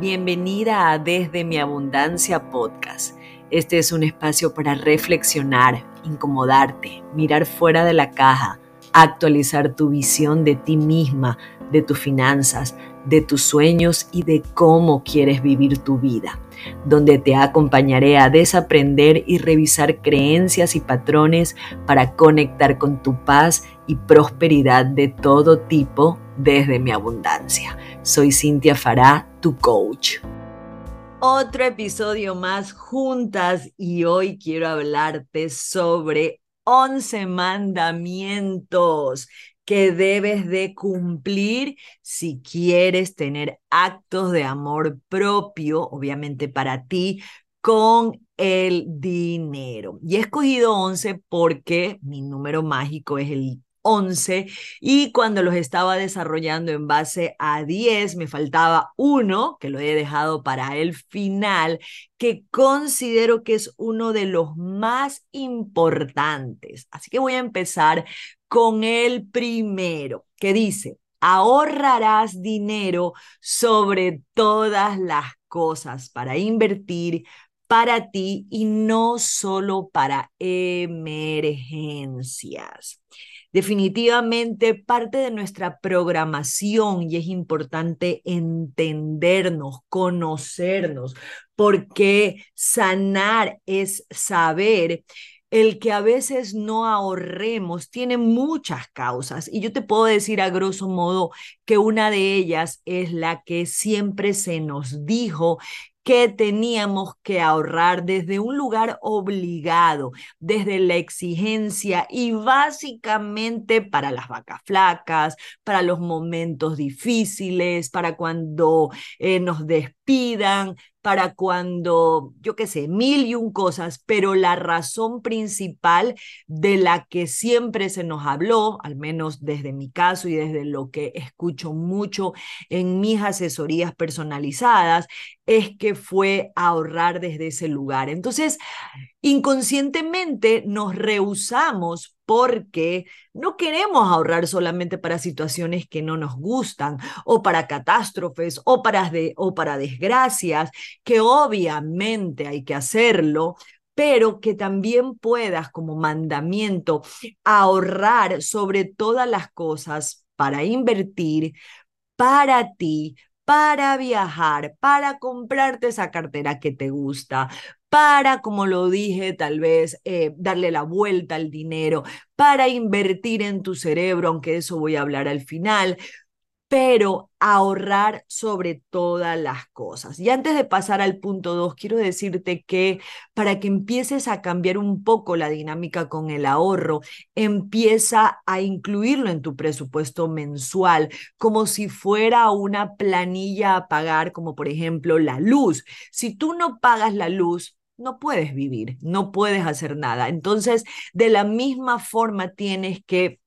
Bienvenida a Desde mi Abundancia Podcast. Este es un espacio para reflexionar, incomodarte, mirar fuera de la caja, actualizar tu visión de ti misma, de tus finanzas, de tus sueños y de cómo quieres vivir tu vida, donde te acompañaré a desaprender y revisar creencias y patrones para conectar con tu paz y prosperidad de todo tipo desde mi abundancia. Soy Cintia Fará, tu coach. Otro episodio más juntas y hoy quiero hablarte sobre 11 mandamientos que debes de cumplir si quieres tener actos de amor propio, obviamente para ti, con el dinero. Y he escogido 11 porque mi número mágico es el 11 y cuando los estaba desarrollando en base a 10 me faltaba uno que lo he dejado para el final que considero que es uno de los más importantes. Así que voy a empezar con el primero que dice, ahorrarás dinero sobre todas las cosas para invertir para ti y no solo para emergencias definitivamente parte de nuestra programación y es importante entendernos, conocernos, porque sanar es saber el que a veces no ahorremos tiene muchas causas y yo te puedo decir a grosso modo que una de ellas es la que siempre se nos dijo que teníamos que ahorrar desde un lugar obligado, desde la exigencia y básicamente para las vacas flacas, para los momentos difíciles, para cuando eh, nos despidan, para cuando, yo qué sé, mil y un cosas, pero la razón principal de la que siempre se nos habló, al menos desde mi caso y desde lo que escucho mucho en mis asesorías personalizadas, es que fue ahorrar desde ese lugar. Entonces, inconscientemente nos rehusamos porque no queremos ahorrar solamente para situaciones que no nos gustan o para catástrofes o para, desgracias, que obviamente hay que hacerlo, pero que también puedas como mandamiento ahorrar sobre todas las cosas para invertir para ti, para viajar, para comprarte esa cartera que te gusta, para, como lo dije, tal vez eh, darle la vuelta al dinero, para invertir en tu cerebro, aunque eso voy a hablar al final, pero ahorrar sobre todas las cosas. Y antes de pasar al punto dos, quiero decirte que para que empieces a cambiar un poco la dinámica con el ahorro, empieza a incluirlo en tu presupuesto mensual, como si fuera una planilla a pagar, como por ejemplo la luz. Si tú no pagas la luz, no puedes vivir, no puedes hacer nada. Entonces, de la misma forma tienes que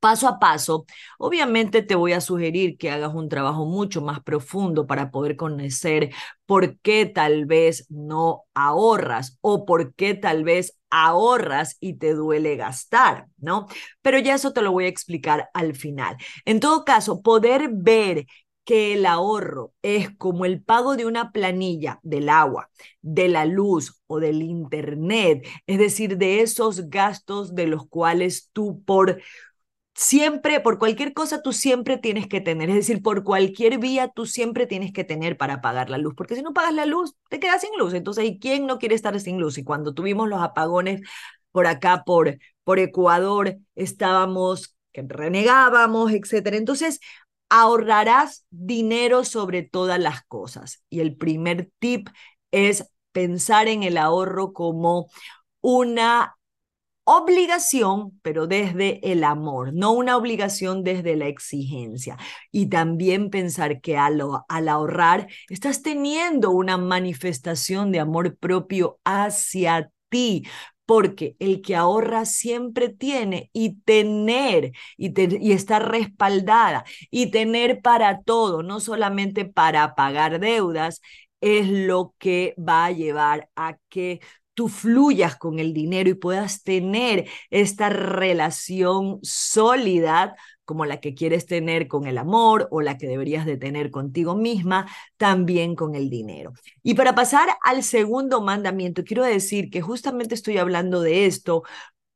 paso a paso, obviamente te voy a sugerir que hagas un trabajo mucho más profundo para poder conocer por qué tal vez no ahorras o por qué tal vez ahorras y te duele gastar, ¿no? Pero ya eso te lo voy a explicar al final. En todo caso, poder ver que el ahorro es como el pago de una planilla del agua, de la luz o del internet, es decir, de esos gastos de los cuales tú por siempre, por cualquier cosa, tú siempre tienes que tener, es decir, por cualquier vía, tú siempre tienes que tener para pagar la luz, porque si no pagas la luz, te quedas sin luz. Entonces, ¿y quién no quiere estar sin luz? Y cuando tuvimos los apagones por acá, por, por Ecuador, estábamos que renegábamos, etcétera. Entonces, ahorrarás dinero sobre todas las cosas. Y el primer tip es pensar en el ahorro como una obligación, pero desde el amor, no una obligación desde la exigencia. Y también pensar que al, al, ahorrar estás teniendo una manifestación de amor propio hacia ti, porque el que ahorra siempre tiene y tener y, estar respaldada y tener para todo, no solamente para pagar deudas, es lo que va a llevar a que tú fluyas con el dinero y puedas tener esta relación sólida como la que quieres tener con el amor o la que deberías de tener contigo misma, también con el dinero. Y para pasar al segundo mandamiento, quiero decir que justamente estoy hablando de esto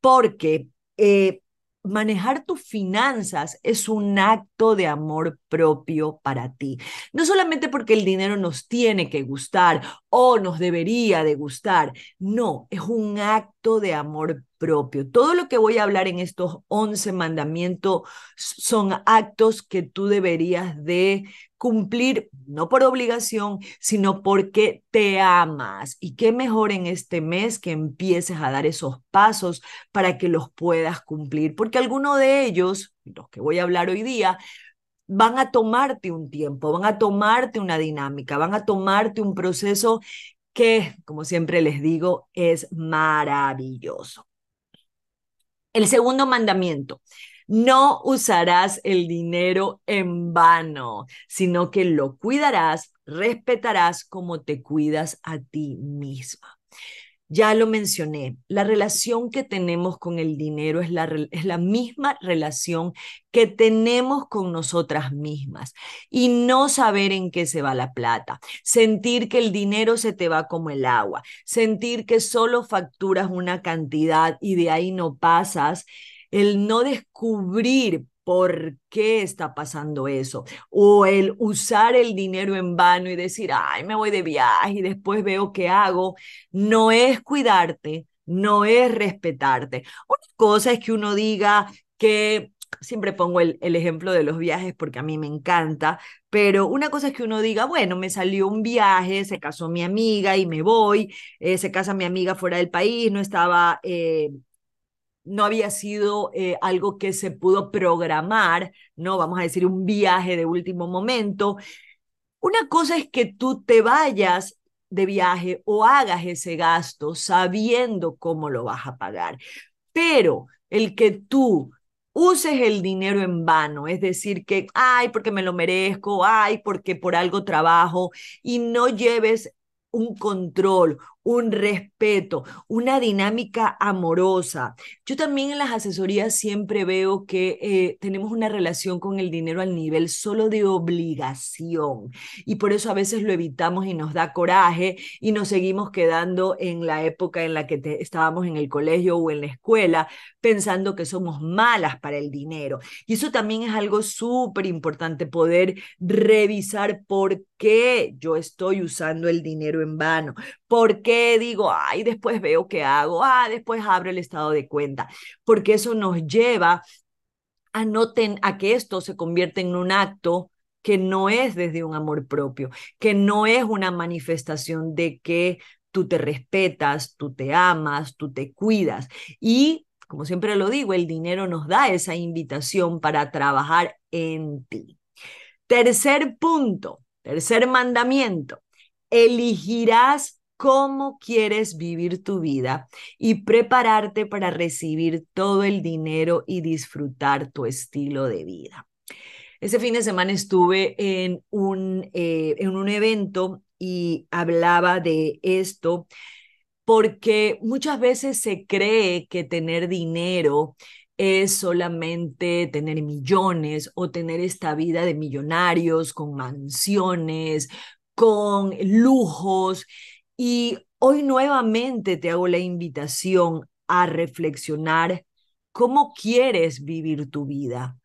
porque eh, manejar tus finanzas es un acto de amor propio para ti. No solamente porque el dinero nos tiene que gustar o nos debería de gustar, no, es un acto de amor propio. Todo lo que voy a hablar en estos 11 mandamientos son actos que tú deberías de cumplir, no por obligación, sino porque te amas. Y qué mejor en este mes que empieces a dar esos pasos para que los puedas cumplir, porque algunos de ellos, los que voy a hablar hoy día, van a tomarte un tiempo, van a tomarte una dinámica, van a tomarte un proceso que, como siempre les digo, es maravilloso. El segundo mandamiento, no usarás el dinero en vano, sino que lo cuidarás, respetarás como te cuidas a ti misma. Ya lo mencioné, la relación que tenemos con el dinero es la, misma relación que tenemos con nosotras mismas y no saber en qué se va la plata, sentir que el dinero se te va como el agua, sentir que solo facturas una cantidad y de ahí no pasas, el no descubrir por qué está pasando eso, o el usar el dinero en vano y decir, ay, me voy de viaje y después veo qué hago, no es cuidarte, no es respetarte. Una cosa es que uno diga que siempre pongo el, ejemplo de los viajes porque a mí me encanta, pero una cosa es que uno diga, bueno, me salió un viaje, se casó mi amiga y me voy, eh, se casa mi amiga fuera del país, no estaba eh, no había sido eh, algo que se pudo programar, ¿no? Vamos a decir, un viaje de último momento. Una cosa es que tú te vayas de viaje o hagas ese gasto sabiendo cómo lo vas a pagar, pero el que tú uses el dinero en vano, es decir, que, ay, porque me lo merezco, ay, porque por algo trabajo, y no lleves un control, un respeto, una dinámica amorosa. Yo también en las asesorías siempre veo que eh, tenemos una relación con el dinero al nivel solo de obligación y por eso a veces lo evitamos y nos da coraje y nos seguimos quedando en la época en la que estábamos en el colegio o en la escuela pensando que somos malas para el dinero. Y eso también es algo súper importante, poder revisar por qué yo estoy usando el dinero en vano, por qué digo, ay, después veo qué hago, ah, después abro el estado de cuenta, porque eso nos lleva a, a que esto se convierta en un acto que no es desde un amor propio, que no es una manifestación de que tú te respetas, tú te amas, tú te cuidas. Y, como siempre lo digo, el dinero nos da esa invitación para trabajar en ti. Tercer punto, tercer mandamiento, elegirás cómo quieres vivir tu vida y prepararte para recibir todo el dinero y disfrutar tu estilo de vida. Ese fin de semana estuve en un, eh, en un evento y hablaba de esto porque muchas veces se cree que tener dinero es solamente tener millones o tener esta vida de millonarios con mansiones, con lujos y hoy nuevamente te hago la invitación a reflexionar cómo quieres vivir tu vida.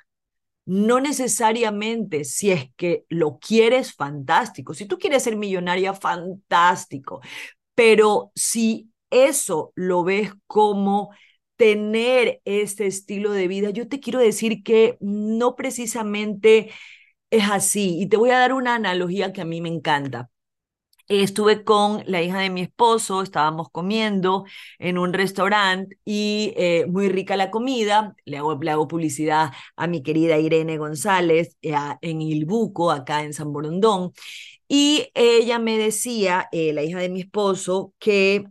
No necesariamente si es que lo quieres, fantástico. Si tú quieres ser millonaria, fantástico. Pero si eso lo ves como tener este estilo de vida, yo te quiero decir que no precisamente es así. Y te voy a dar una analogía que a mí me encanta. Estuve con la hija de mi esposo, estábamos comiendo en un restaurante y eh, muy rica la comida. Le hago, publicidad a mi querida Irene González eh, en Ilbuco, acá en San Borondón. Y ella me decía, eh, la hija de mi esposo, que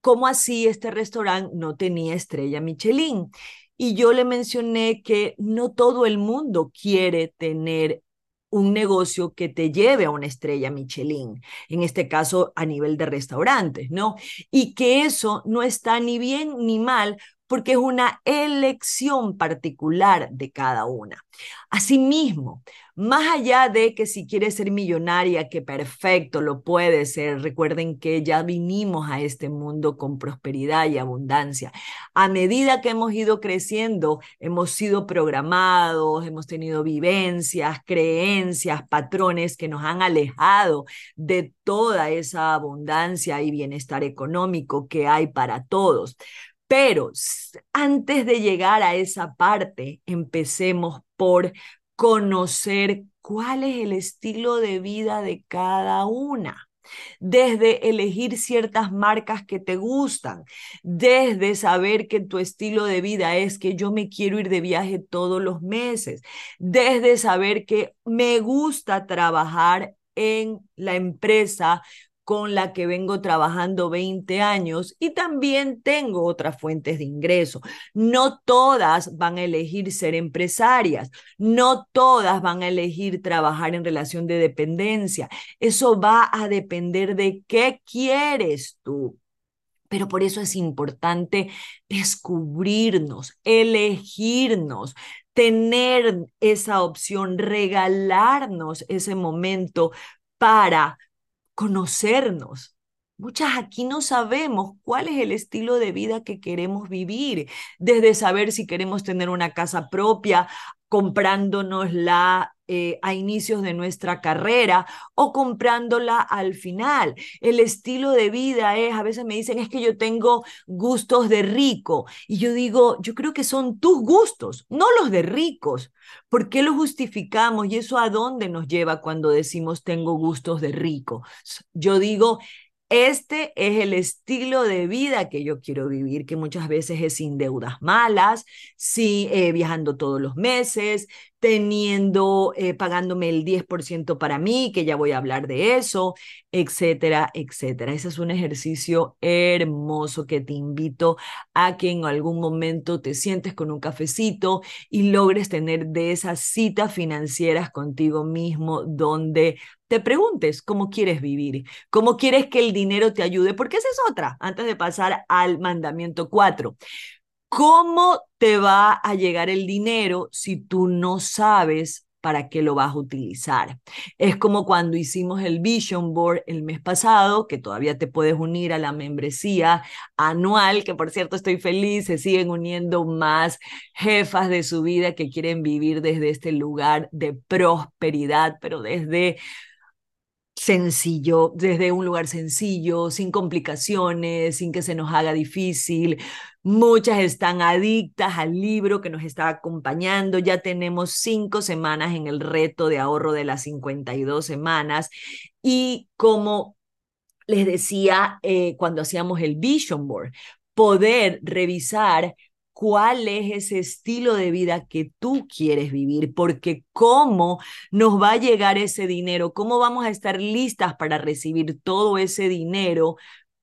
cómo así este restaurante no tenía estrella Michelin. Y yo le mencioné que no todo el mundo quiere tener un negocio que te lleve a una estrella Michelin, en este caso a nivel de restaurantes, ¿no? Y que eso no está ni bien ni mal porque es una elección particular de cada una. Asimismo, más allá de que si quieres ser millonaria, que perfecto, lo puede ser, recuerden que ya vinimos a este mundo con prosperidad y abundancia. A medida que hemos ido creciendo, hemos sido programados, hemos tenido vivencias, creencias, patrones que nos han alejado de toda esa abundancia y bienestar económico que hay para todos. Pero antes de llegar a esa parte, empecemos por conocer cuál es el estilo de vida de cada una. Desde elegir ciertas marcas que te gustan, desde saber que tu estilo de vida es que yo me quiero ir de viaje todos los meses, desde saber que me gusta trabajar en la empresa con la que vengo trabajando 20 años y también tengo otras fuentes de ingreso. No todas van a elegir ser empresarias, no todas van a elegir trabajar en relación de dependencia. Eso va a depender de qué quieres tú. Pero por eso es importante descubrirnos, elegirnos, tener esa opción, regalarnos ese momento para conocernos. Muchas aquí no sabemos cuál es el estilo de vida que queremos vivir, desde saber si queremos tener una casa propia, comprándonosla eh, a inicios de nuestra carrera o comprándola al final. El estilo de vida es, a veces me dicen, es que yo tengo gustos de rico. Y yo digo, yo creo que son tus gustos, no los de ricos. ¿Por qué lo justificamos? ¿Y eso a dónde nos lleva cuando decimos tengo gustos de rico? Yo digo, este es el estilo de vida que yo quiero vivir, que muchas veces es sin deudas malas, sí, eh, viajando todos los meses, teniendo, eh, pagándome el 10% para mí, que ya voy a hablar de eso, etcétera, etcétera. Ese es un ejercicio hermoso que te invito a que en algún momento te sientes con un cafecito y logres tener de esas citas financieras contigo mismo donde te preguntes cómo quieres vivir, cómo quieres que el dinero te ayude, porque esa es otra, antes de pasar al mandamiento 4. ¿Cómo te va a llegar el dinero si tú no sabes para qué lo vas a utilizar? Es como cuando hicimos el Vision Board el mes pasado, que todavía te puedes unir a la membresía anual, que por cierto estoy feliz, se siguen uniendo más jefas de su vida que quieren vivir desde este lugar de prosperidad, pero desde sencillo, desde un lugar sencillo, sin complicaciones, sin que se nos haga difícil. Muchas están adictas al libro que nos está acompañando. Ya tenemos cinco semanas en el reto de ahorro de las 52 semanas. Y como les decía eh, cuando hacíamos el Vision Board, poder revisar cuál es ese estilo de vida que tú quieres vivir, porque cómo nos va a llegar ese dinero, cómo vamos a estar listas para recibir todo ese dinero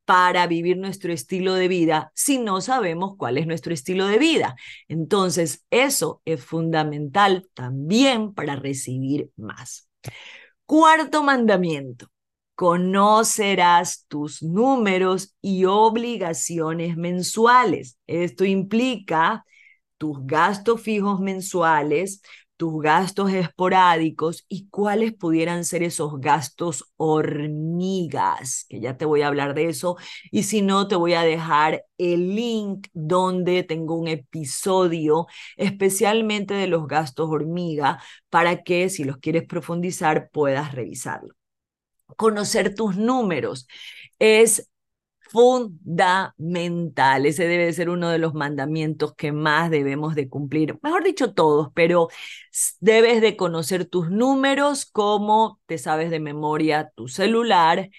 para vivir nuestro estilo de vida si no sabemos cuál es nuestro estilo de vida. Entonces, eso es fundamental también para recibir más. Cuarto mandamiento conocerás tus números y obligaciones mensuales. Esto implica tus gastos fijos mensuales, tus gastos esporádicos y cuáles pudieran ser esos gastos hormigas, que ya te voy a hablar de eso. Y si no, te voy a dejar el link donde tengo un episodio especialmente de los gastos hormiga para que si los quieres profundizar puedas revisarlo conocer tus números. Es fundamental. Ese debe ser uno de los mandamientos que más debemos de cumplir. Mejor dicho, todos, pero debes de conocer tus números como te sabes de memoria tu celular,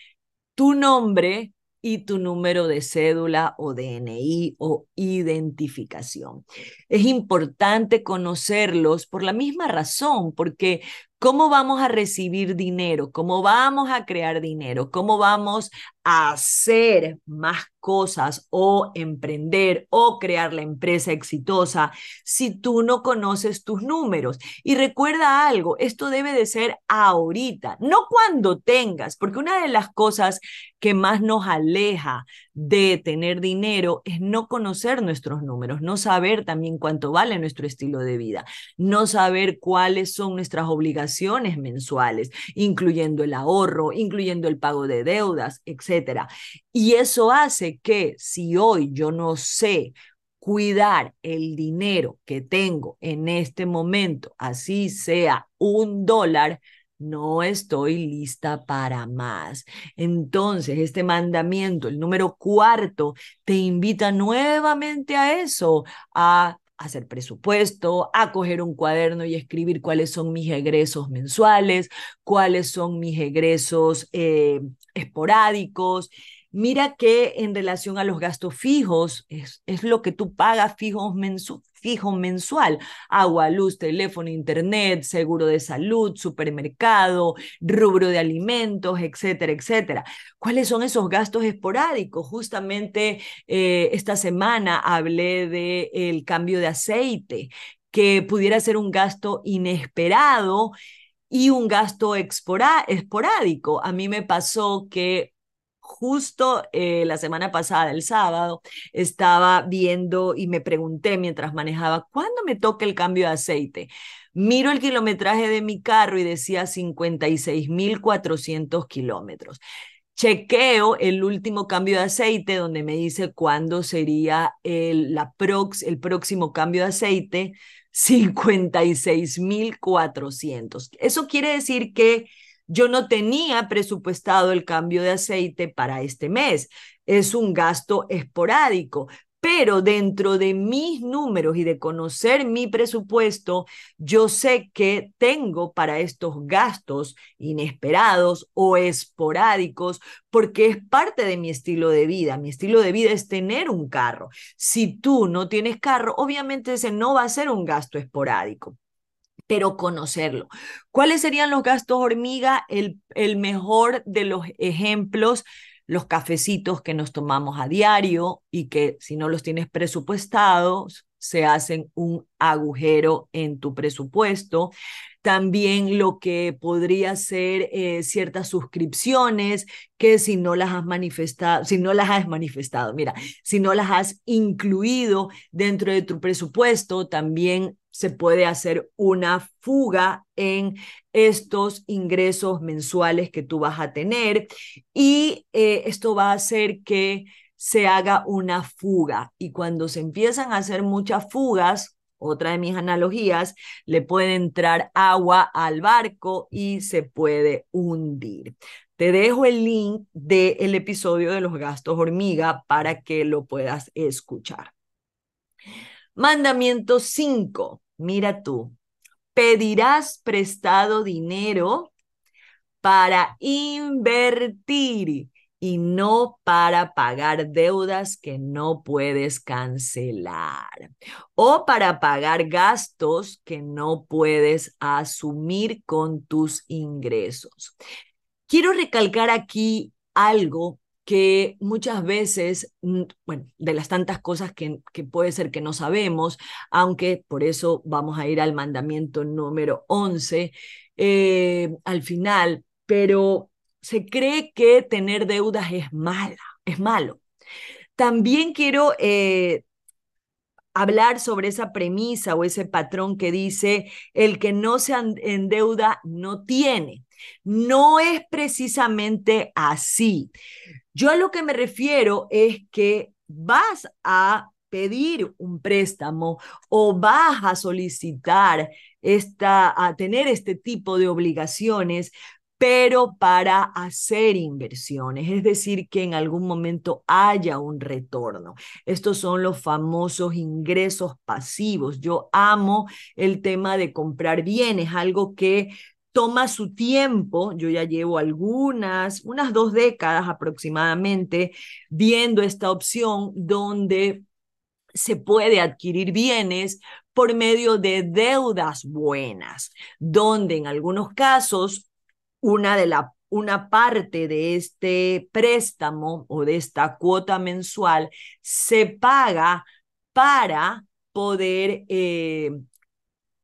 tu nombre, y tu número de cédula o DNI o identificación. Es importante conocerlos por la misma razón, porque ¿Cómo vamos a recibir dinero? ¿Cómo vamos a crear dinero? ¿Cómo vamos a hacer más cosas o emprender o crear la empresa exitosa si tú no conoces tus números? Y recuerda algo, esto debe de ser ahorita, no cuando tengas, porque una de las cosas que más nos aleja de tener dinero es no conocer nuestros números, no saber también cuánto vale nuestro estilo de vida, no saber cuáles son nuestras obligaciones mensuales, incluyendo el ahorro, incluyendo el pago de deudas, etcétera. Y eso hace que si hoy yo no sé cuidar el dinero que tengo en este momento, así sea un dólar, no estoy lista para más. Entonces, este mandamiento, el número cuarto, te invita nuevamente a eso, a hacer presupuesto, a coger un cuaderno y escribir cuáles son mis egresos mensuales, cuáles son mis egresos eh, esporádicos. Mira que en relación a los gastos fijos, es, es lo que tú pagas fijo, fijo mensual, agua, luz, teléfono, internet, seguro de salud, supermercado, rubro de alimentos, etcétera, etcétera. ¿Cuáles son esos gastos esporádicos? Justamente eh, esta semana hablé del el cambio de aceite, que pudiera ser un gasto inesperado y un gasto esporádico. A mí me pasó que justo eh, la semana pasada, el sábado, estaba viendo y me pregunté mientras manejaba, ¿cuándo me toca el cambio de aceite? Miro el kilometraje de mi carro y decía 56.400 kilómetros. Chequeo el último cambio de aceite donde me dice cuándo sería el, la el próximo cambio de aceite, 56.400. Eso quiere decir que yo no tenía presupuestado el cambio de aceite para este mes. Es un gasto esporádico, pero dentro de mis números y de conocer mi presupuesto, yo sé que tengo para estos gastos inesperados o esporádicos, porque es parte de mi estilo de vida. Mi estilo de vida es tener un carro. Si tú no tienes carro, obviamente ese no va a ser un gasto esporádico pero conocerlo. ¿Cuáles serían los gastos hormiga? El, el mejor de los ejemplos, los cafecitos que nos tomamos a diario y que si no los tienes presupuestados, se hacen un agujero en tu presupuesto. También lo que podría ser eh, ciertas suscripciones que si no las has manifestado, si no las has manifestado, mira, si no las has incluido dentro de tu presupuesto, también se puede hacer una fuga en estos ingresos mensuales que tú vas a tener y eh, esto va a hacer que se haga una fuga y cuando se empiezan a hacer muchas fugas, otra de mis analogías, le puede entrar agua al barco y se puede hundir. Te dejo el link del episodio de los gastos hormiga para que lo puedas escuchar. Mandamiento 5 mira tú, pedirás prestado dinero para invertir y no para pagar deudas que no puedes cancelar o para pagar gastos que no puedes asumir con tus ingresos. Quiero recalcar aquí algo que muchas veces, mm, bueno, de las tantas cosas que, que, puede ser que no sabemos, aunque por eso vamos a ir al mandamiento número 11 eh, al final, pero se cree que tener deudas es mala, es malo. También quiero eh, hablar sobre esa premisa o ese patrón que dice, el que no se endeuda no tiene. No es precisamente así. Yo a lo que me refiero es que vas a pedir un préstamo o vas a solicitar esta, a tener este tipo de obligaciones, pero para hacer inversiones, es decir, que en algún momento haya un retorno. Estos son los famosos ingresos pasivos. Yo amo el tema de comprar bienes, algo que toma su tiempo. Yo ya llevo algunas, unas dos décadas aproximadamente, viendo esta opción donde se puede adquirir bienes por medio de deudas buenas, donde en algunos casos una de la una parte de este préstamo o de esta cuota mensual se paga para poder eh,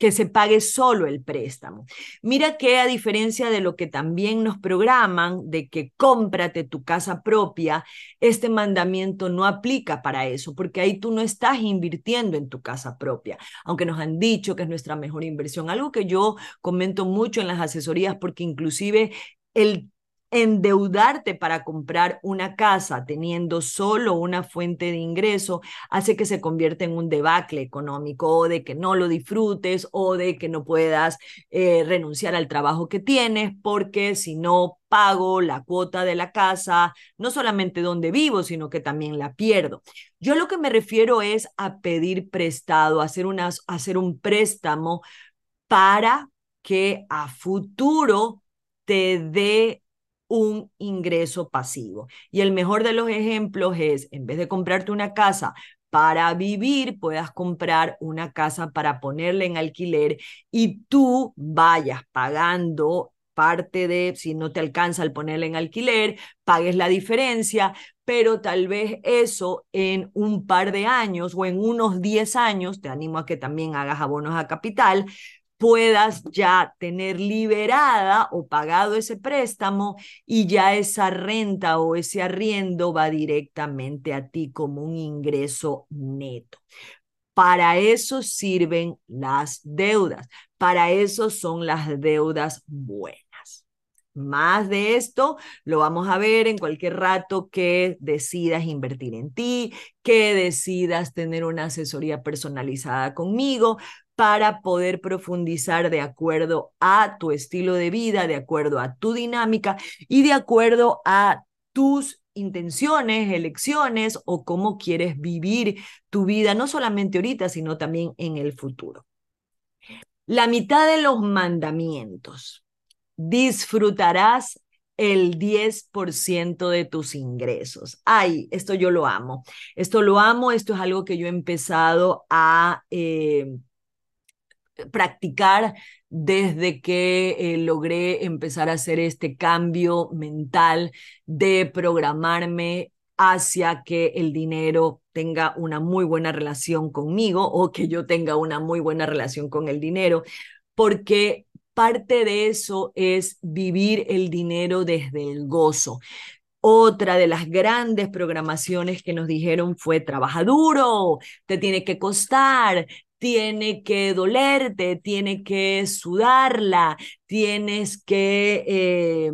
que se pague solo el préstamo. Mira que a diferencia de lo que también nos programan de que cómprate tu casa propia, este mandamiento no aplica para eso, porque ahí tú no estás invirtiendo en tu casa propia, aunque nos han dicho que es nuestra mejor inversión, algo que yo comento mucho en las asesorías, porque inclusive el endeudarte para comprar una casa teniendo solo una fuente de ingreso hace que se convierta en un debacle económico o de que no lo disfrutes o de que no puedas eh, renunciar al trabajo que tienes porque si no pago la cuota de la casa, no solamente donde vivo, sino que también la pierdo. Yo lo que me refiero es a pedir prestado, hacer, unas, hacer un préstamo para que a futuro te dé un ingreso pasivo. Y el mejor de los ejemplos es, en vez de comprarte una casa para vivir, puedas comprar una casa para ponerla en alquiler y tú vayas pagando parte de, si no te alcanza el ponerla en alquiler, pagues la diferencia, pero tal vez eso en un par de años o en unos 10 años, te animo a que también hagas abonos a capital, puedas ya tener liberada o pagado ese préstamo y ya esa renta o ese arriendo va directamente a ti como un ingreso neto. Para eso sirven las deudas, para eso son las deudas buenas. Más de esto lo vamos a ver en cualquier rato que decidas invertir en ti, que decidas tener una asesoría personalizada conmigo para poder profundizar de acuerdo a tu estilo de vida, de acuerdo a tu dinámica y de acuerdo a tus intenciones, elecciones o cómo quieres vivir tu vida, no solamente ahorita, sino también en el futuro. La mitad de los mandamientos. Disfrutarás el 10% de tus ingresos. Ay, esto yo lo amo. Esto lo amo, esto es algo que yo he empezado a... Eh, practicar desde que eh, logré empezar a hacer este cambio mental de programarme hacia que el dinero tenga una muy buena relación conmigo o que yo tenga una muy buena relación con el dinero, porque parte de eso es vivir el dinero desde el gozo. Otra de las grandes programaciones que nos dijeron fue trabaja duro, te tiene que costar, tiene que dolerte, tiene que sudarla, tienes que eh,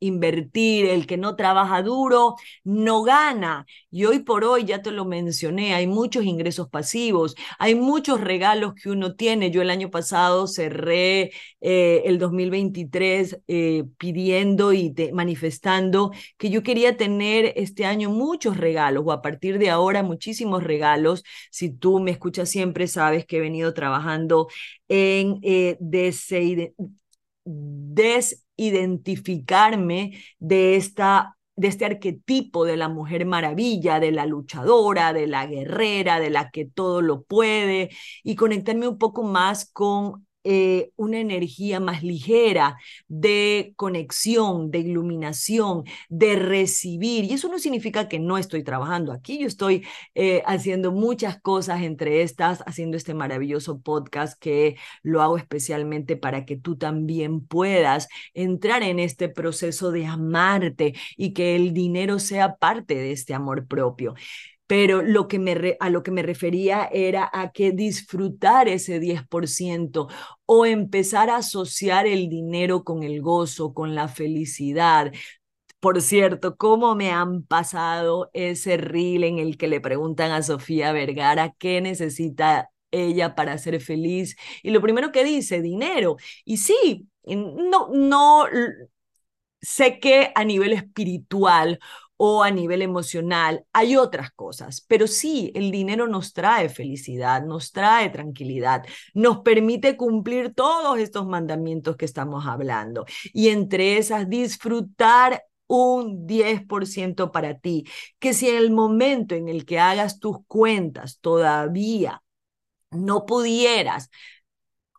invertir, el que no trabaja duro no gana. Y hoy por hoy, ya te lo mencioné, hay muchos ingresos pasivos, hay muchos regalos que uno tiene. Yo el año pasado cerré eh, el 2023 eh, pidiendo y manifestando que yo quería tener este año muchos regalos o a partir de ahora muchísimos regalos. Si tú me escuchas siempre, sabes que he venido trabajando en eh, desidentificarme de esta de este arquetipo de la mujer maravilla, de la luchadora, de la guerrera, de la que todo lo puede, y conectarme un poco más con eh, una energía más ligera de conexión, de iluminación, de recibir. Y eso no significa que no estoy trabajando aquí, yo estoy eh, haciendo muchas cosas, entre estas, haciendo este maravilloso podcast que lo hago especialmente para que tú también puedas entrar en este proceso de amarte y que el dinero sea parte de este amor propio pero lo que me a lo que me refería era a que disfrutar ese 10% o empezar a asociar el dinero con el gozo, con la felicidad. Por cierto, ¿cómo me han pasado ese reel en el que le preguntan a Sofía Vergara qué necesita ella para ser feliz? Y lo primero que dice, dinero. Y sí, no, no, sé que a nivel espiritual o a nivel emocional, hay otras cosas, pero sí, el dinero nos trae felicidad, nos trae tranquilidad, nos permite cumplir todos estos mandamientos que estamos hablando. Y entre esas disfrutar un 10% para ti, que si en el momento en el que hagas tus cuentas todavía no pudieras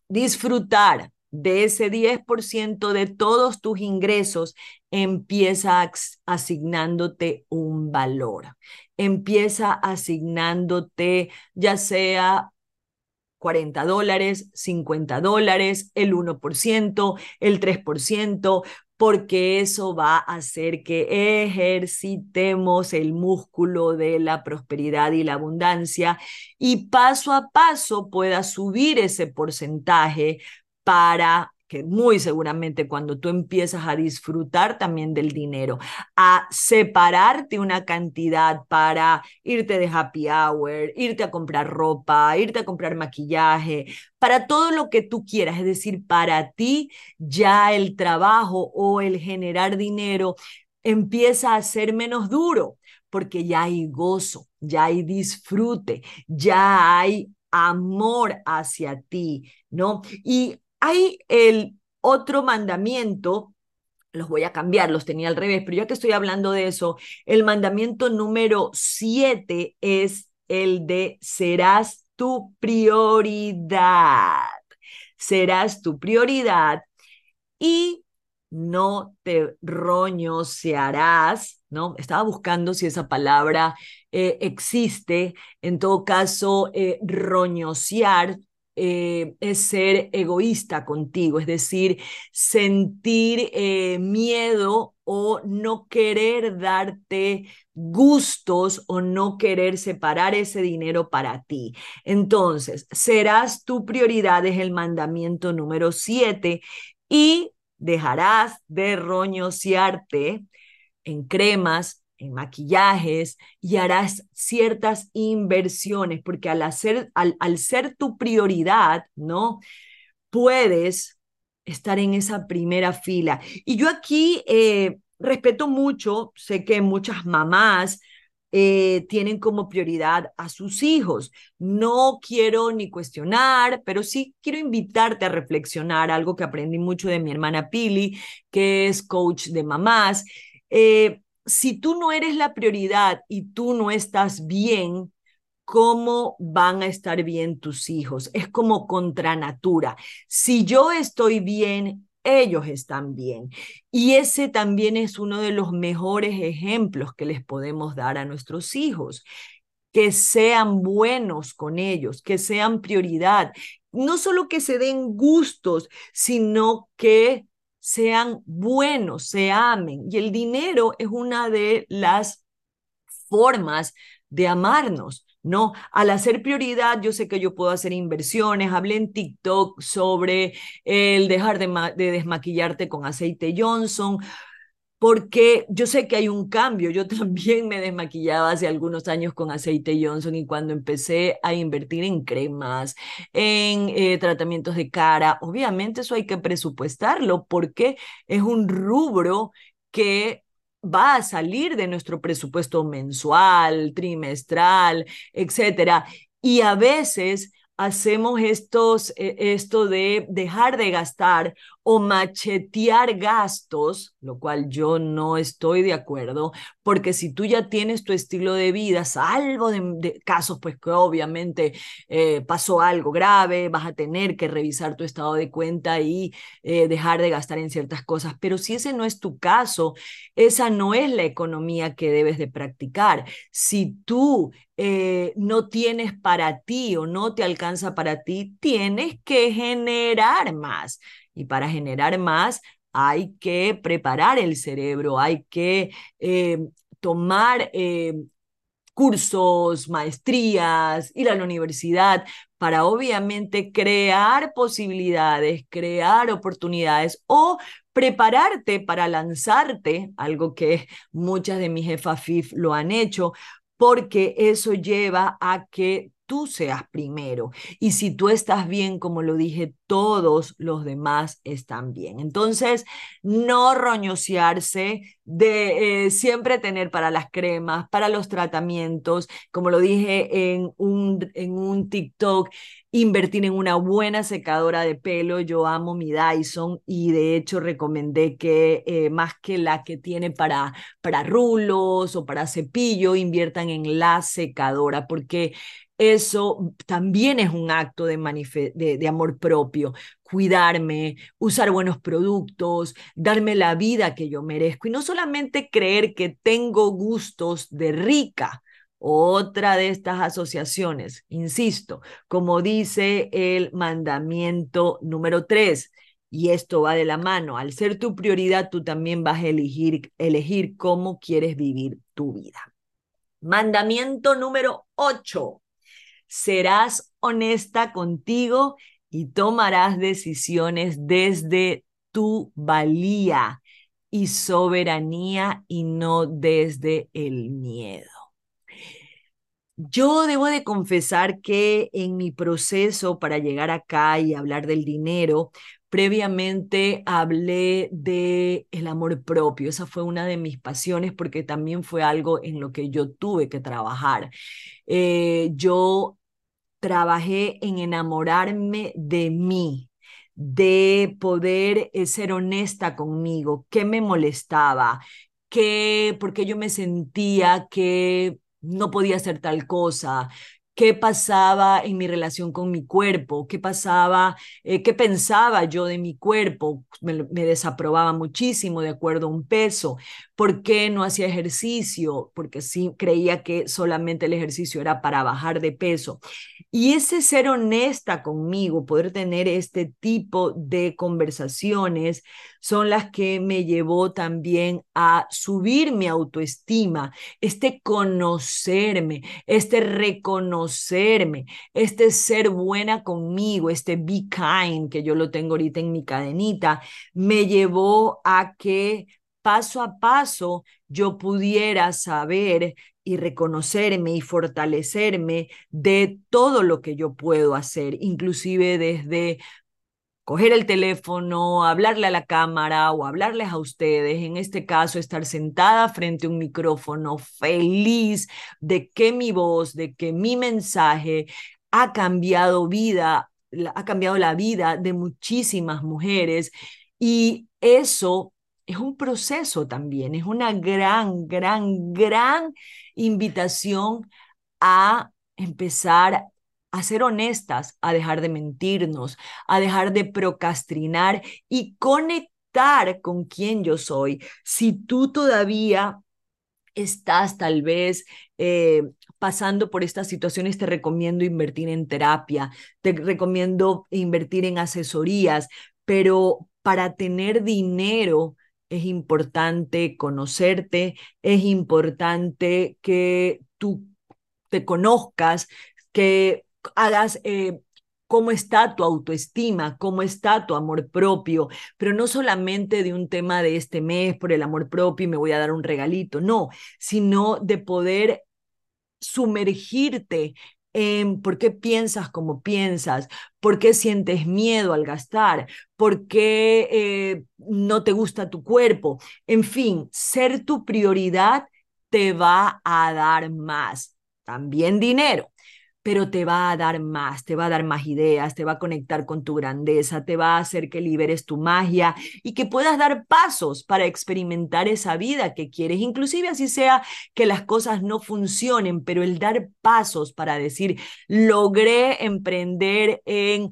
disfrutar de ese 10% de todos tus ingresos, empieza asignándote un valor. Empieza asignándote ya sea 40 dólares, 50 dólares, el 1%, el 3%, porque eso va a hacer que ejercitemos el músculo de la prosperidad y la abundancia y paso a paso pueda subir ese porcentaje para que muy seguramente cuando tú empiezas a disfrutar también del dinero, a separarte una cantidad para irte de happy hour, irte a comprar ropa, irte a comprar maquillaje, para todo lo que tú quieras, es decir, para ti ya el trabajo o el generar dinero empieza a ser menos duro porque ya hay gozo, ya hay disfrute, ya hay amor hacia ti, ¿no? Y hay el otro mandamiento, los voy a cambiar, los tenía al revés, pero ya que estoy hablando de eso, el mandamiento número siete es el de serás tu prioridad. Serás tu prioridad y no te roñosearás, ¿no? Estaba buscando si esa palabra eh, existe. En todo caso, eh, roñosear eh, es ser egoísta contigo, es decir, sentir eh, miedo o no querer darte gustos o no querer separar ese dinero para ti. Entonces, serás tu prioridad, es el mandamiento número siete, y dejarás de roñosearte en cremas, en maquillajes y harás ciertas inversiones, porque al, hacer, al, al ser tu prioridad, ¿no? Puedes estar en esa primera fila. Y yo aquí eh, respeto mucho, sé que muchas mamás eh, tienen como prioridad a sus hijos. No quiero ni cuestionar, pero sí quiero invitarte a reflexionar algo que aprendí mucho de mi hermana Pili, que es coach de mamás. Eh, si tú no eres la prioridad y tú no estás bien, ¿cómo van a estar bien tus hijos? Es como contra natura. Si yo estoy bien, ellos están bien. Y ese también es uno de los mejores ejemplos que les podemos dar a nuestros hijos. Que sean buenos con ellos, que sean prioridad. No solo que se den gustos, sino que sean buenos, se amen. Y el dinero es una de las formas de amarnos. ¿no? Al hacer prioridad, yo sé que yo puedo hacer inversiones. Hablé en TikTok sobre el dejar de, de, desmaquillarte con aceite Johnson porque yo sé que hay un cambio. Yo también me desmaquillaba hace algunos años con aceite Johnson y cuando empecé a invertir en cremas, en eh, tratamientos de cara, obviamente eso hay que presupuestarlo porque es un rubro que va a salir de nuestro presupuesto mensual, trimestral, etcétera. Y a veces hacemos estos, eh, esto de dejar de gastar o machetear gastos, lo cual yo no estoy de acuerdo, porque si tú ya tienes tu estilo de vida, salvo de, casos, pues que obviamente eh, pasó algo grave, vas a tener que revisar tu estado de cuenta y eh, dejar de gastar en ciertas cosas, pero si ese no es tu caso, esa no es la economía que debes de practicar. Si tú eh, no tienes para ti o no te alcanza para ti, tienes que generar más. Y para generar más hay que preparar el cerebro, hay que eh, tomar eh, cursos, maestrías, ir a la universidad para obviamente crear posibilidades, crear oportunidades o prepararte para lanzarte, algo que muchas de mis jefas FIF lo han hecho, porque eso lleva a que tú seas primero. Y si tú estás bien, como lo dije, todos los demás están bien. Entonces, no roñosearse de eh, siempre tener para las cremas, para los tratamientos, como lo dije en un, en un TikTok, invertir en una buena secadora de pelo. Yo amo mi Dyson y de hecho recomendé que eh, más que la que tiene para, para rulos o para cepillo, inviertan en la secadora porque eso también es un acto de, amor propio, cuidarme, usar buenos productos, darme la vida que yo merezco y no solamente creer que tengo gustos de rica. Otra de estas asociaciones, insisto, como dice el mandamiento número tres, y esto va de la mano, al ser tu prioridad, tú también vas a elegir, elegir cómo quieres vivir tu vida. Mandamiento número ocho serás honesta contigo y tomarás decisiones desde tu valía y soberanía y no desde el miedo. Yo debo de confesar que en mi proceso para llegar acá y hablar del dinero, previamente hablé de el amor propio. Esa fue una de mis pasiones porque también fue algo en lo que yo tuve que trabajar. Eh, yo trabajé en enamorarme de mí, de poder eh, ser honesta conmigo, qué me molestaba, qué, porque yo me sentía que no podía hacer tal cosa, qué pasaba en mi relación con mi cuerpo, qué pasaba, eh, qué pensaba yo de mi cuerpo, me, desaprobaba muchísimo de acuerdo a un peso, por qué no hacía ejercicio, porque sí creía que solamente el ejercicio era para bajar de peso. Y ese ser honesta conmigo, poder tener este tipo de conversaciones, son las que me llevó también a subir mi autoestima, este conocerme, este reconocerme, este ser buena conmigo, este be kind, que yo lo tengo ahorita en mi cadenita, me llevó a que paso a paso yo pudiera saber y reconocerme y fortalecerme de todo lo que yo puedo hacer, inclusive desde coger el teléfono, hablarle a la cámara o hablarles a ustedes, en este caso estar sentada frente a un micrófono feliz de que mi voz, de que mi mensaje ha cambiado vida, ha cambiado la vida de muchísimas mujeres y eso es un proceso también, es una gran, gran, gran invitación a empezar a ser honestas, a dejar de mentirnos, a dejar de procrastinar y conectar con quien yo soy. Si tú todavía estás tal vez eh, pasando por estas situaciones, te recomiendo invertir en terapia, te recomiendo invertir en asesorías, pero para tener dinero es importante conocerte, es importante que tú te conozcas, que hagas eh, cómo está tu autoestima, cómo está tu amor propio, pero no solamente de un tema de este mes por el amor propio y me voy a dar un regalito, no, sino de poder sumergirte por qué piensas como piensas, por qué sientes miedo al gastar, por qué eh, no te gusta tu cuerpo. En fin, ser tu prioridad te va a dar más, también dinero pero te va a dar más, te va a dar más ideas, te va a conectar con tu grandeza, te va a hacer que liberes tu magia y que puedas dar pasos para experimentar esa vida que quieres, inclusive así sea que las cosas no funcionen, pero el dar pasos para decir, logré emprender en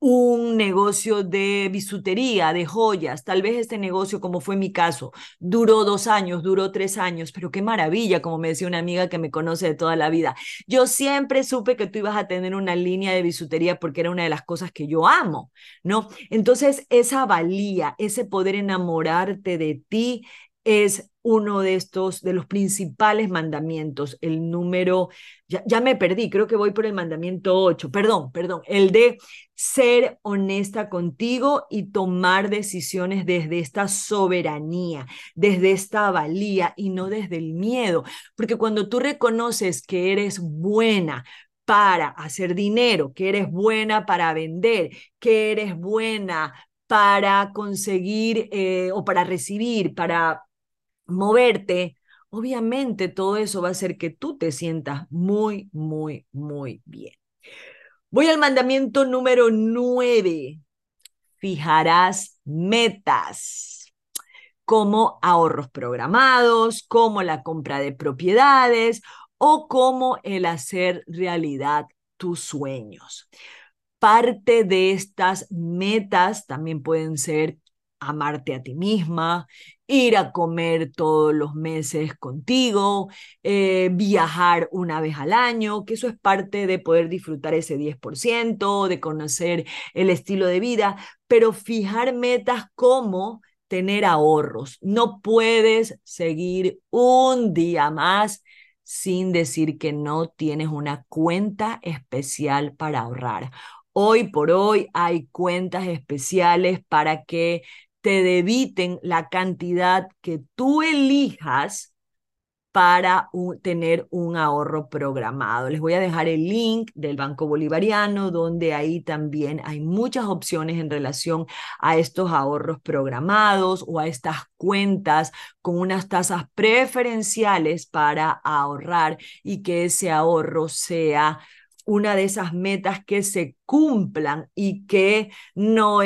un negocio de bisutería, de joyas. Tal vez este negocio, como fue mi caso, duró dos años, duró tres años, pero qué maravilla, como me decía una amiga que me conoce de toda la vida. Yo siempre supe que tú ibas a tener una línea de bisutería porque era una de las cosas que yo amo, ¿no? Entonces, esa valía, ese poder enamorarte de ti es uno de estos, de los principales mandamientos, el número, ya, me perdí, creo que voy por el mandamiento 8, perdón, perdón, el de ser honesta contigo y tomar decisiones desde esta soberanía, desde esta valía y no desde el miedo, porque cuando tú reconoces que eres buena, para hacer dinero, que eres buena para vender, que eres buena para conseguir eh, o para recibir, para moverte, obviamente todo eso va a hacer que tú te sientas muy, muy, muy bien. Voy al mandamiento número nueve. Fijarás metas como ahorros programados, como la compra de propiedades o como el hacer realidad tus sueños. Parte de estas metas también pueden ser amarte a ti misma, ir a comer todos los meses contigo, eh, viajar una vez al año, que eso es parte de poder disfrutar ese 10%, de conocer el estilo de vida, pero fijar metas como tener ahorros. No puedes seguir un día más sin decir que no tienes una cuenta especial para ahorrar. Hoy por hoy hay cuentas especiales para que te debiten la cantidad que tú elijas para tener un ahorro programado. Les voy a dejar el link del Banco Bolivariano, donde ahí también hay muchas opciones en relación a estos ahorros programados o a estas cuentas con unas tasas preferenciales para ahorrar y que ese ahorro sea una de esas metas que se cumplan y que no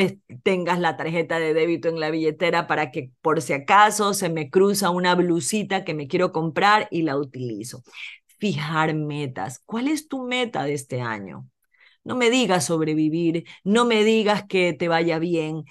tengas la tarjeta de débito en la billetera para que por si acaso se me cruza una blusita que me quiero comprar y la utilizo. Fijar metas. ¿Cuál es tu meta de este año? No me digas sobrevivir, no me digas que te vaya bien.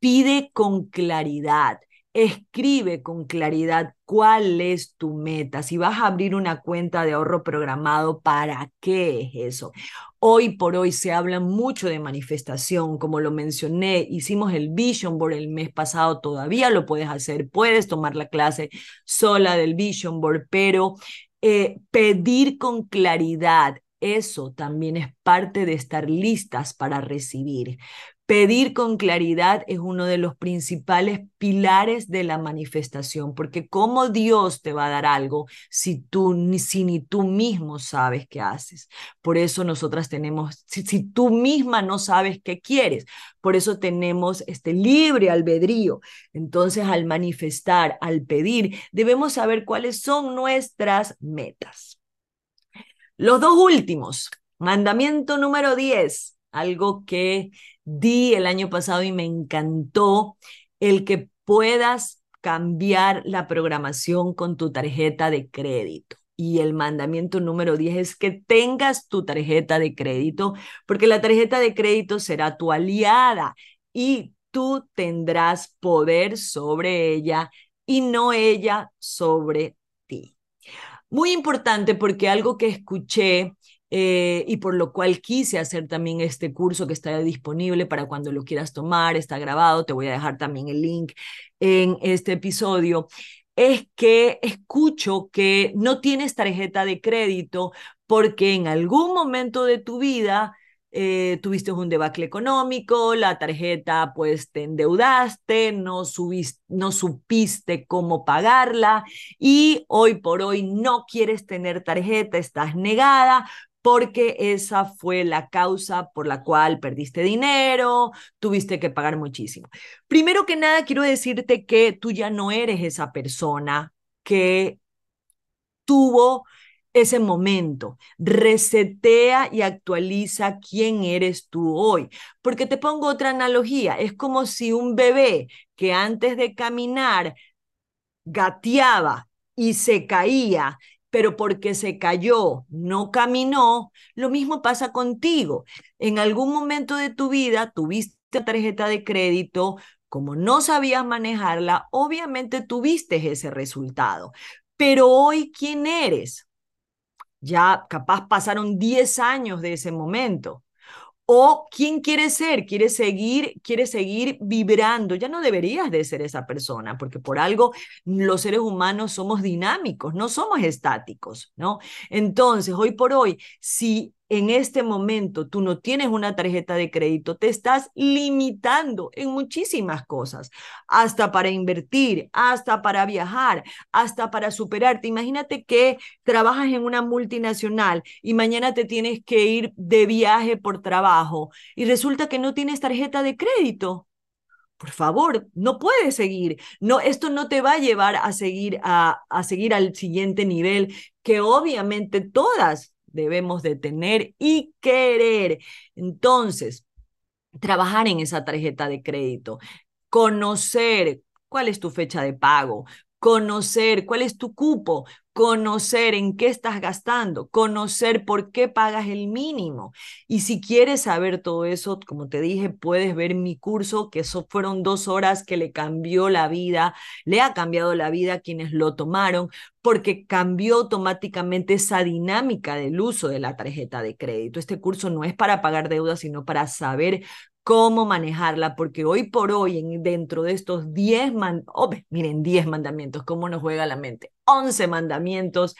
Pide con claridad. Escribe con claridad cuál es tu meta. Si vas a abrir una cuenta de ahorro programado, ¿para qué es eso? Hoy por hoy se habla mucho de manifestación, como lo mencioné, hicimos el Vision Board el mes pasado, todavía lo puedes hacer, puedes tomar la clase sola del Vision Board, pero eh, pedir con claridad, eso también es parte de estar listas para recibir. Pedir con claridad es uno de los principales pilares de la manifestación, porque ¿cómo Dios te va a dar algo si tú ni, si ni tú mismo sabes qué haces? Por eso nosotras tenemos, si, si tú misma no sabes qué quieres, por eso tenemos este libre albedrío. Entonces, al manifestar, al pedir, debemos saber cuáles son nuestras metas. Los dos últimos, mandamiento número 10, algo que di el año pasado y me encantó el que puedas cambiar la programación con tu tarjeta de crédito. Y el mandamiento número 10 es que tengas tu tarjeta de crédito, porque la tarjeta de crédito será tu aliada y tú tendrás poder sobre ella y no ella sobre ti. Muy importante porque algo que escuché eh, y por lo cual quise hacer también este curso que está disponible para cuando lo quieras tomar, está grabado, te voy a dejar también el link en este episodio, es que escucho que no tienes tarjeta de crédito porque en algún momento de tu vida eh, tuviste un debacle económico, la tarjeta pues te endeudaste, no, subiste, no supiste cómo pagarla y hoy por hoy no quieres tener tarjeta, estás negada porque esa fue la causa por la cual perdiste dinero, tuviste que pagar muchísimo. Primero que nada, quiero decirte que tú ya no eres esa persona que tuvo ese momento. Resetea y actualiza quién eres tú hoy. Porque te pongo otra analogía. Es como si un bebé que antes de caminar gateaba y se caía pero porque se cayó, no caminó, lo mismo pasa contigo. En algún momento de tu vida tuviste tarjeta de crédito, como no sabías manejarla, obviamente tuviste ese resultado. Pero hoy, ¿quién eres? Ya capaz pasaron 10 años de ese momento. O quién quiere ser, quiere seguir, quiere seguir vibrando. Ya no deberías de ser esa persona, porque por algo los seres humanos somos dinámicos, no somos estáticos, ¿no? Entonces, hoy por hoy, si en este momento tú no tienes una tarjeta de crédito, te estás limitando en muchísimas cosas, hasta para invertir, hasta para viajar, hasta para superarte. Imagínate que trabajas en una multinacional y mañana te tienes que ir de viaje por trabajo y resulta que no tienes tarjeta de crédito por favor, no puedes seguir. No, esto no te va a llevar a seguir a, a seguir al siguiente nivel que obviamente todas debemos de tener y querer. Entonces, trabajar en esa tarjeta de crédito, conocer cuál es tu fecha de pago, conocer cuál es tu cupo, conocer en qué estás gastando, conocer por qué pagas el mínimo. Y si quieres saber todo eso, como te dije, puedes ver mi curso, que eso fueron dos horas que le cambió la vida, le ha cambiado la vida a quienes lo tomaron, porque cambió automáticamente esa dinámica del uso de la tarjeta de crédito. Este curso no es para pagar deudas, sino para saber cómo manejarla, porque hoy por hoy, en, dentro de estos 10 mandamientos, oh, miren, 10 mandamientos, cómo nos juega la mente, 11 mandamientos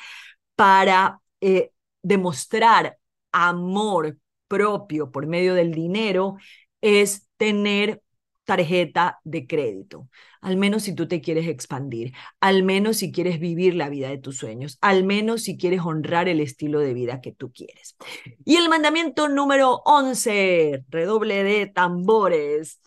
para eh, demostrar amor propio por medio del dinero, es tener tarjeta de crédito, al menos si tú te quieres expandir, al menos si quieres vivir la vida de tus sueños, al menos si quieres honrar el estilo de vida que tú quieres. Y el mandamiento número 11, redoble de tambores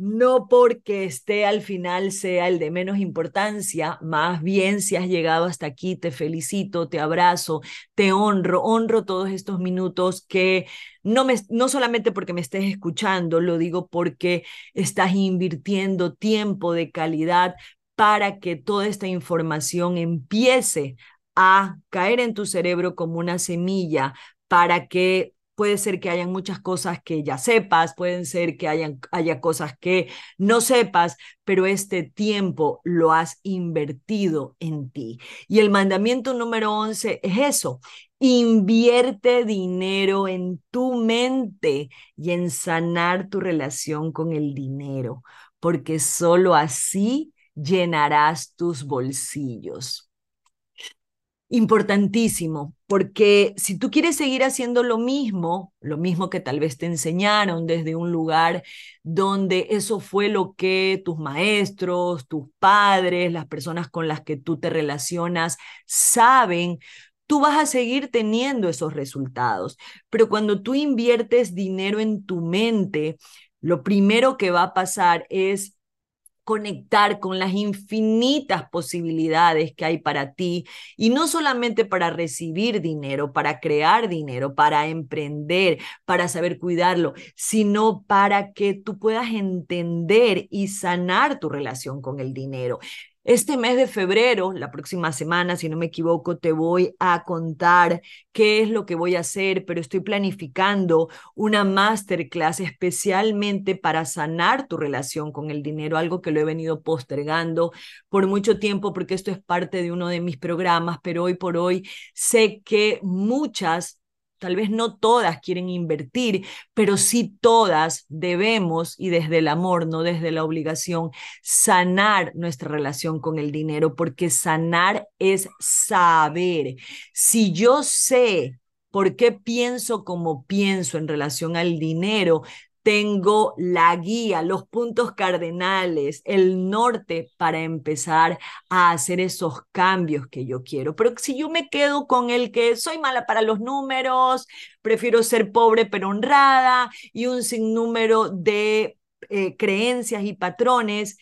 no porque esté al final sea el de menos importancia, más bien si has llegado hasta aquí, te felicito, te abrazo, te honro, honro todos estos minutos que no, me, no solamente porque me estés escuchando, lo digo porque estás invirtiendo tiempo de calidad para que toda esta información empiece a caer en tu cerebro como una semilla para que puede ser que hayan muchas cosas que ya sepas, pueden ser que hayan, haya cosas que no sepas, pero este tiempo lo has invertido en ti. Y el mandamiento número 11 es eso, invierte dinero en tu mente y en sanar tu relación con el dinero, porque solo así llenarás tus bolsillos importantísimo, porque si tú quieres seguir haciendo lo mismo, lo mismo que tal vez te enseñaron desde un lugar donde eso fue lo que tus maestros, tus padres, las personas con las que tú te relacionas saben, tú vas a seguir teniendo esos resultados. Pero cuando tú inviertes dinero en tu mente, lo primero que va a pasar es conectar con las infinitas posibilidades que hay para ti y no solamente para recibir dinero, para crear dinero, para emprender, para saber cuidarlo, sino para que tú puedas entender y sanar tu relación con el dinero. Este mes de febrero, la próxima semana, si no me equivoco, te voy a contar qué es lo que voy a hacer, pero estoy planificando una masterclass especialmente para sanar tu relación con el dinero, algo que lo he venido postergando por mucho tiempo porque esto es parte de uno de mis programas, pero hoy por hoy sé que muchas Tal vez no todas quieren invertir, pero sí todas debemos, y desde el amor, no desde la obligación, sanar nuestra relación con el dinero, porque sanar es saber. Si yo sé por qué pienso como pienso en relación al dinero, tengo la guía, los puntos cardenales, el norte para empezar a hacer esos cambios que yo quiero. Pero si yo me quedo con el que soy mala para los números, prefiero ser pobre pero honrada y un sinnúmero de eh, creencias y patrones,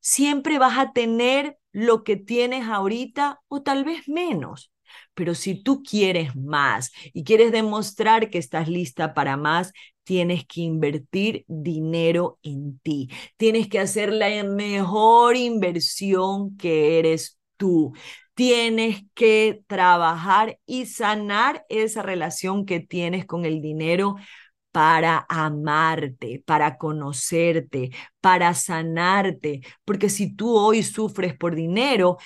siempre vas a tener lo que tienes ahorita o tal vez menos. Pero si tú quieres más y quieres demostrar que estás lista para más, tienes que invertir dinero en ti. Tienes que hacer la mejor inversión que eres tú. Tienes que trabajar y sanar esa relación que tienes con el dinero para amarte, para conocerte, para sanarte, porque si tú hoy sufres por dinero,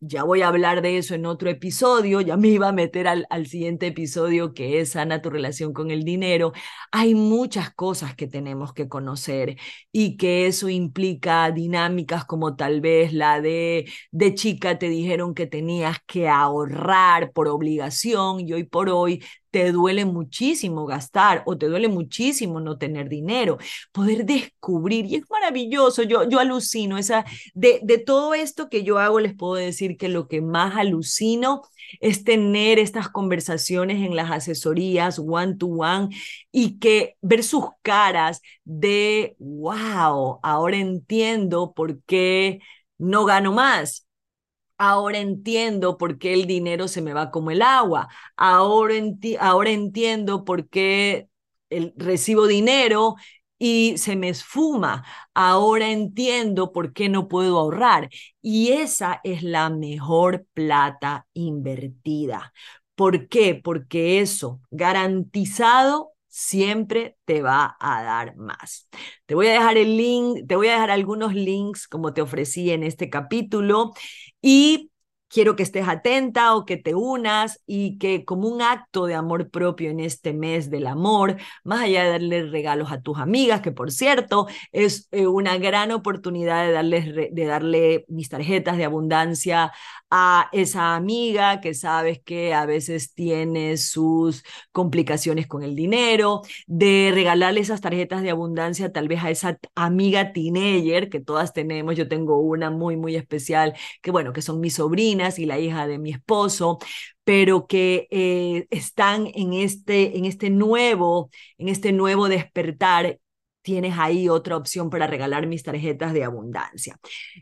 ya voy a hablar de eso en otro episodio, ya me iba a meter al, al, siguiente episodio que es sana tu relación con el dinero. Hay muchas cosas que tenemos que conocer y que eso implica dinámicas como tal vez la de de chica te dijeron que tenías que ahorrar por obligación y hoy por hoy te duele muchísimo gastar o te duele muchísimo no tener dinero, poder descubrir, y es maravilloso, yo, yo alucino, esa, de, de todo esto que yo hago, les puedo decir que lo que más alucino es tener estas conversaciones en las asesorías one to one y que ver sus caras de, wow, ahora entiendo por qué no gano más, Ahora entiendo por qué el dinero se me va como el agua. Ahora, ahora entiendo por qué el, recibo dinero y se me esfuma. Ahora entiendo por qué no puedo ahorrar. Y esa es la mejor plata invertida. ¿Por qué? Porque eso garantizado siempre te va a dar más. Te voy a dejar el link, te voy a dejar algunos links como te ofrecí en este capítulo y quiero que estés atenta o que te unas y que como un acto de amor propio en este mes del amor, más allá de darle regalos a tus amigas, que por cierto es eh, una gran oportunidad de darle, de darle mis tarjetas de abundancia a esa amiga que sabes que a veces tiene sus complicaciones con el dinero, de regalarle esas tarjetas de abundancia tal vez a esa amiga teenager que todas tenemos, yo tengo una muy, muy especial, que bueno, que son mis y la hija de mi esposo, pero que eh, están en este, en este nuevo, en este nuevo despertar tienes ahí otra opción para regalar mis tarjetas de abundancia.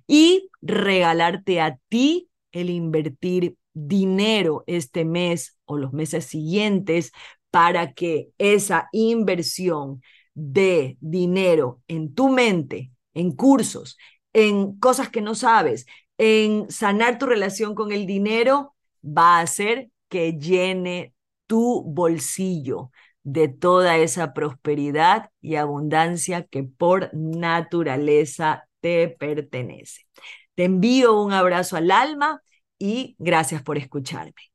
Y regalarte a ti el invertir dinero este mes o los meses siguientes para que esa inversión de dinero en tu mente, en cursos, en cosas que no sabes, en sanar tu relación con el dinero, va a hacer que llene tu bolsillo de toda esa prosperidad y abundancia que por naturaleza te pertenece. Te envío un abrazo al alma y gracias por escucharme.